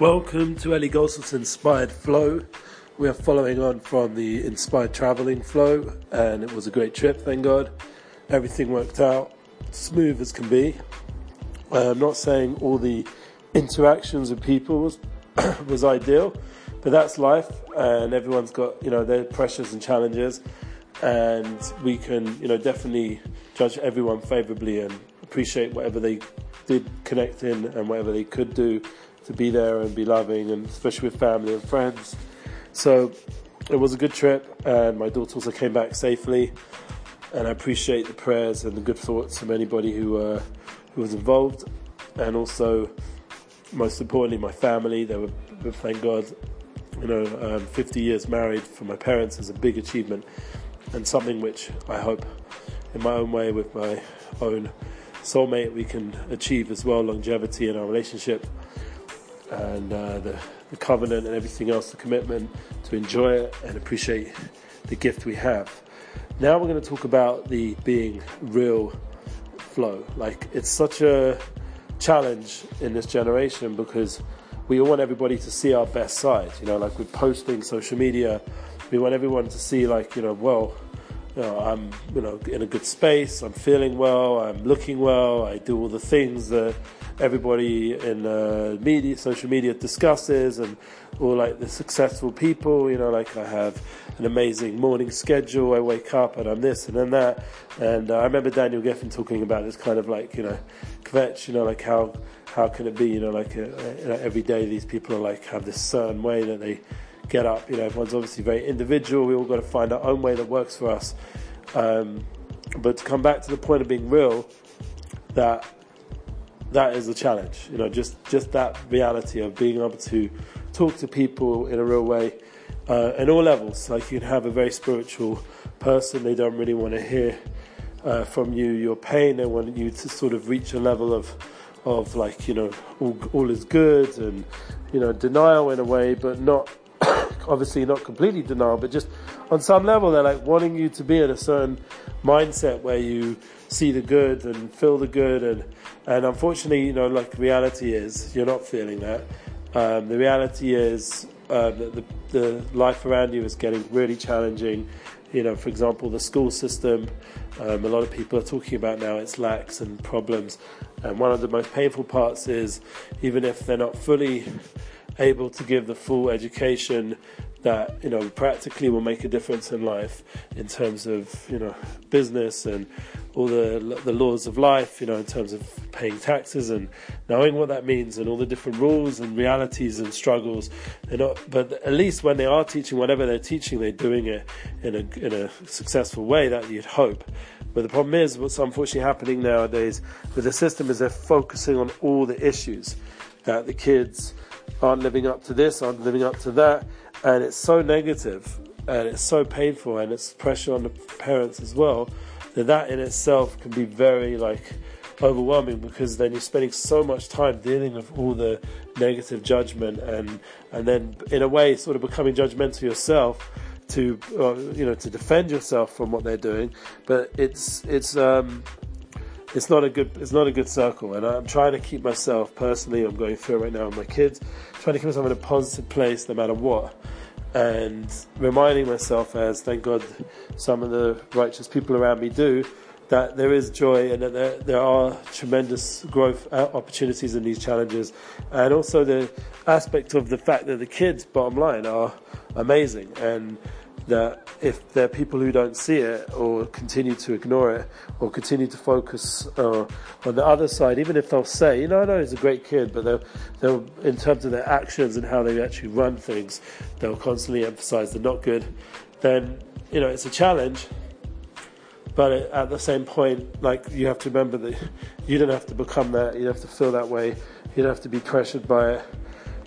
Welcome to Eli Goldsmith's Inspired Flow. We are following on from the Inspired Traveling Flow, and it was a great trip, thank God. Everything worked out smooth as can be. Uh, I'm not saying all the interactions with people was, was ideal, but that's life, and everyone's got you know their pressures and challenges, and we can you know definitely judge everyone favourably and appreciate whatever they did connect in and whatever they could do to be there and be loving, and especially with family and friends. So it was a good trip, and my daughter also came back safely. And I appreciate the prayers and the good thoughts from anybody who uh, who was involved, and also most importantly my family. They were, thank God, you know, um, 50 years married for my parents is a big achievement, and something which I hope, in my own way, with my own soulmate, we can achieve as well longevity in our relationship and uh, the, the covenant and everything else, the commitment to enjoy it and appreciate the gift we have. Now we're going to talk about the being real flow. Like it's such a challenge in this generation because we all want everybody to see our best side. You know, like with posting social media, we want everyone to see like you know, well, you know, I'm you know in a good space. I'm feeling well. I'm looking well. I do all the things that everybody in uh, media, social media discusses, and all like the successful people. You know, like I have an amazing morning schedule. I wake up and I'm this and then that. And uh, I remember Daniel Geffen talking about this kind of like you know, kvetch. You know, like how how can it be? You know, like uh, you know, every day these people are like have this certain way that they get up. You know, everyone's obviously very individual. We all got to find our own way that works for us. Um, but to come back to the point of being real, that that is a challenge. You know, just just that reality of being able to talk to people in a real way, uh, in all levels. Like you can have a very spiritual person; they don't really want to hear uh, from you your pain. They want you to sort of reach a level of of like you know all, all is good and you know denial in a way, but not obviously not completely denial, but just on some level they're like wanting you to be in a certain mindset where you see the good and feel the good and and unfortunately you know like reality is you're not feeling that. Um, the reality is um, that the, the life around you is getting really challenging. You know for example the school system um, a lot of people are talking about now its lacks and problems. And one of the most painful parts is even if they're not fully able to give the full education that you know practically will make a difference in life in terms of you know business and all the the laws of life you know in terms of paying taxes and knowing what that means and all the different rules and realities and struggles. They're not but at least when they are teaching whatever they're teaching they're doing it in a in a successful way that you'd hope. But the problem is what's unfortunately happening nowadays with the system is they're focusing on all the issues that the kids aren't living up to this aren't living up to that. And it's so negative and it's so painful and it's pressure on the parents as well that that in itself can be very like overwhelming because then you're spending so much time dealing with all the negative judgment and and then in a way sort of becoming judgmental yourself to uh, you know to defend yourself from what they're doing. But it's it's um it's not a good it's not a good circle and I'm trying to keep myself personally I'm going through it right now with my kids trying to keep myself in a positive place no matter what and reminding myself as thank God some of the righteous people around me do that there is joy and that there, there are tremendous growth uh, opportunities in these challenges and also the aspect of the fact that the kids bottom line are amazing and that if there are people who don't see it or continue to ignore it or continue to focus uh, on the other side, even if they'll say, you know, I know he's a great kid, but they'll, they'll, in terms of their actions and how they actually run things, they'll constantly emphasize they're not good, then, you know, it's a challenge. But at the same point, like you have to remember that you don't have to become that, you don't have to feel that way, you don't have to be pressured by it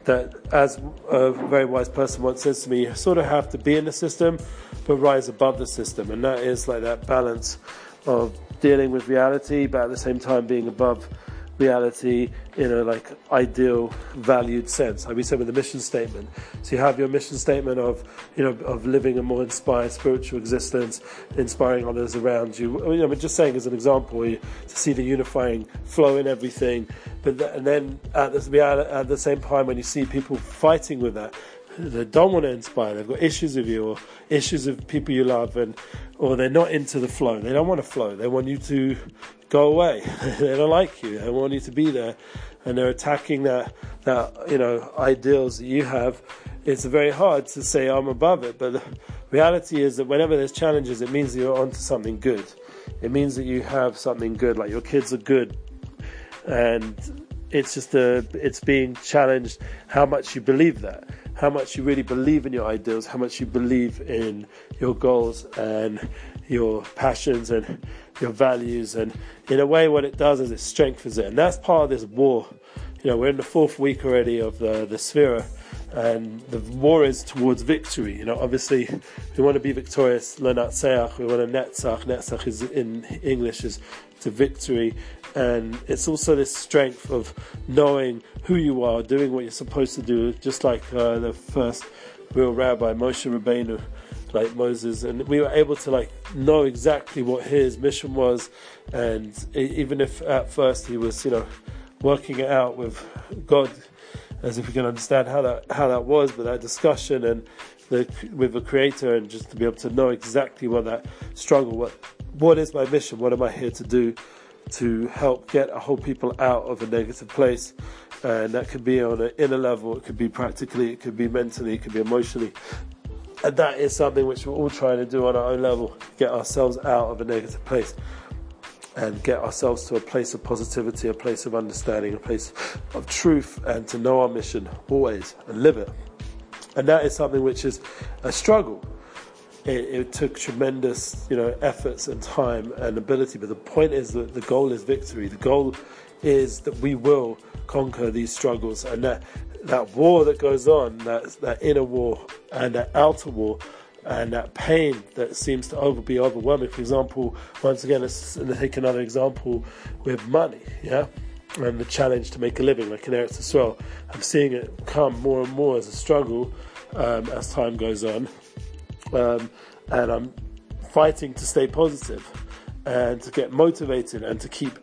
that, as a very wise person once says to me, you sort of have to be in the system, but rise above the system. And that is like that balance of dealing with reality, but at the same time being above reality in a like ideal valued sense. Like we said with the mission statement. So you have your mission statement of you know of living a more inspired spiritual existence inspiring others around you. I mean, I'm just saying as an example to see the unifying flow in everything. But th- and then at the, at the same time when you see people fighting with that they don't want to inspire. They've got issues with you or issues with people you love, and or they're not into the flow. They don't want to flow. They want you to go away. they don't like you. They want you to be there, and they're attacking that that you know ideals that you have. It's very hard to say I'm above it, but the reality is that whenever there's challenges, it means that you're onto something good. It means that you have something good, like your kids are good, and it's just a, it's being challenged how much you believe that how much you really believe in your ideals, how much you believe in your goals and your passions and your values. And in a way, what it does is it strengthens it. And that's part of this war. You know, we're in the fourth week already of the, the Sefira, and the war is towards victory. You know, obviously, we want to be victorious, lenatseach, we want to netzach. Netzach is in English is to victory, and it's also this strength of knowing who you are, doing what you're supposed to do, just like uh, the first real rabbi Moshe Rabbeinu, like Moses, and we were able to like know exactly what his mission was, and even if at first he was, you know, working it out with God, as if we can understand how that how that was, but that discussion and the, with the Creator, and just to be able to know exactly what that struggle, what what is my mission, what am I here to do to help get a whole people out of a negative place. And that could be on an inner level, it could be practically, it could be mentally, it could be emotionally. And that is something which we're all trying to do on our own level get ourselves out of a negative place and get ourselves to a place of positivity, a place of understanding, a place of truth, and to know our mission always and live it. And that is something which is a struggle it, it, took tremendous, you know, efforts and time and ability. But the point is that the goal is victory. The goal is that we will conquer these struggles, and that that war that goes on, that that inner war and that outer war, and that pain that seems to over be overwhelming. For example, once again, let's take another example with money. Yeah. And the challenge to make a living, like in Eretz Israel, I'm seeing it come more and more as a struggle um, as time goes on um, and I'm fighting to stay positive and to get motivated and to keep,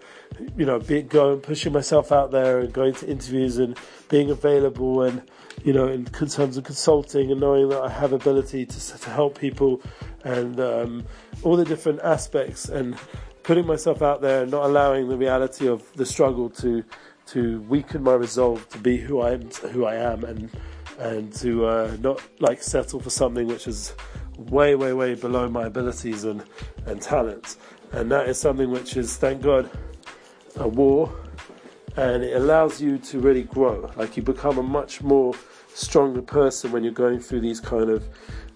you know, be, going, pushing myself out there and going to interviews and being available and, you know, in terms of consulting and knowing that I have ability to, to help people and um, all the different aspects and putting myself out there and not allowing the reality of the struggle to to weaken my resolve to be who I am, who I am, and and to uh, not like settle for something which is way, way, way below my abilities and, and talents. And that is something which is, thank God, a war. And it allows you to really grow. Like you become a much more stronger person when you're going through these kind of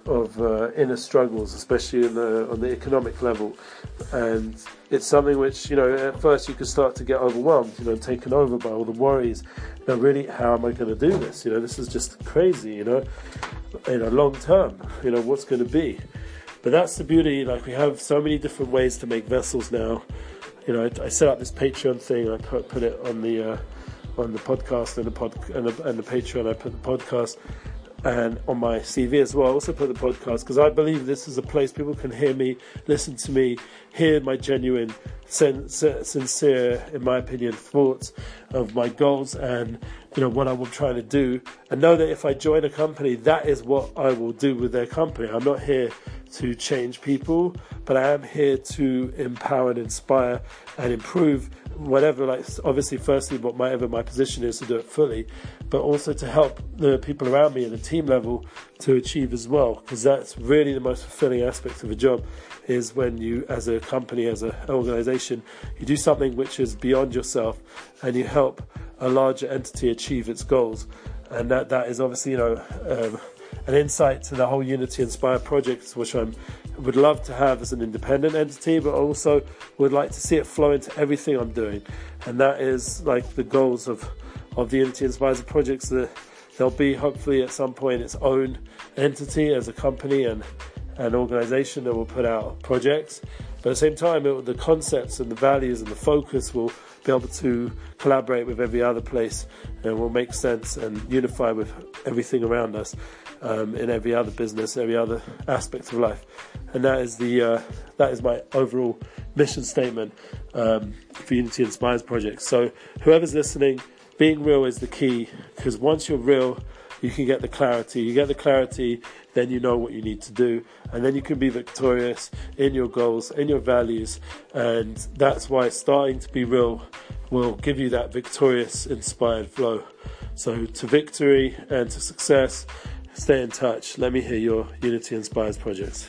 of uh, inner struggles, especially in the, on the economic level. And it's something which, you know, at first you can start to get overwhelmed, you know, taken over by all the worries. Know, really, how am I going to do this? You know, this is just crazy, you know in a long term, you know, what's going to be. But that's the beauty. Like we have so many different ways to make vessels now. You know, I, I set up this Patreon thing. I put, put it on the uh, on the podcast and the pod and the, and the Patreon. I put the podcast and on my CV as well. I also put the podcast because I believe this is a place people can hear me, listen to me, hear my genuine, sincere, in my opinion, thoughts of my goals and you know what I will try to do, and know that if I join a company, that is what I will do with their company. I'm not here to change people, but I am here to empower and inspire and improve whatever. Like obviously, firstly, what whatever my position is to do it fully, but also to help the people around me at the team level to achieve as well, because that's really the most fulfilling aspect of a job is when you, as a company, as an organization, you do something which is beyond yourself and you help a larger entity achieve its goals. And that, that is obviously, you know, um, an insight to the whole Unity Inspire project, which I would love to have as an independent entity, but also would like to see it flow into everything I'm doing. And that is like the goals of, of the Unity Inspire projects that there'll be hopefully at some point its own entity as a company and an organization that will put out projects. But at the same time, it, the concepts and the values and the focus will be able to collaborate with every other place and will make sense and unify with everything around us um, in every other business, every other aspect of life. And that is the uh, that is my overall mission statement um, for Unity Inspires project. So whoever's listening, being real is the key because once you're real, you can get the clarity. You get the clarity, then you know what you need to do, and then you can be victorious in your goals, in your values, and that's why starting to be real will give you that victorious, inspired flow. So to victory and to success, stay in touch. Let me hear your Unity Inspires projects.